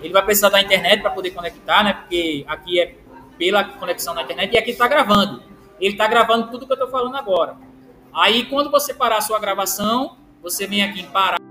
ele vai precisar da internet para poder conectar, né? Porque aqui é pela conexão na internet e aqui está gravando. Ele está gravando tudo que eu estou falando agora. Aí, quando você parar a sua gravação, você vem aqui em parar.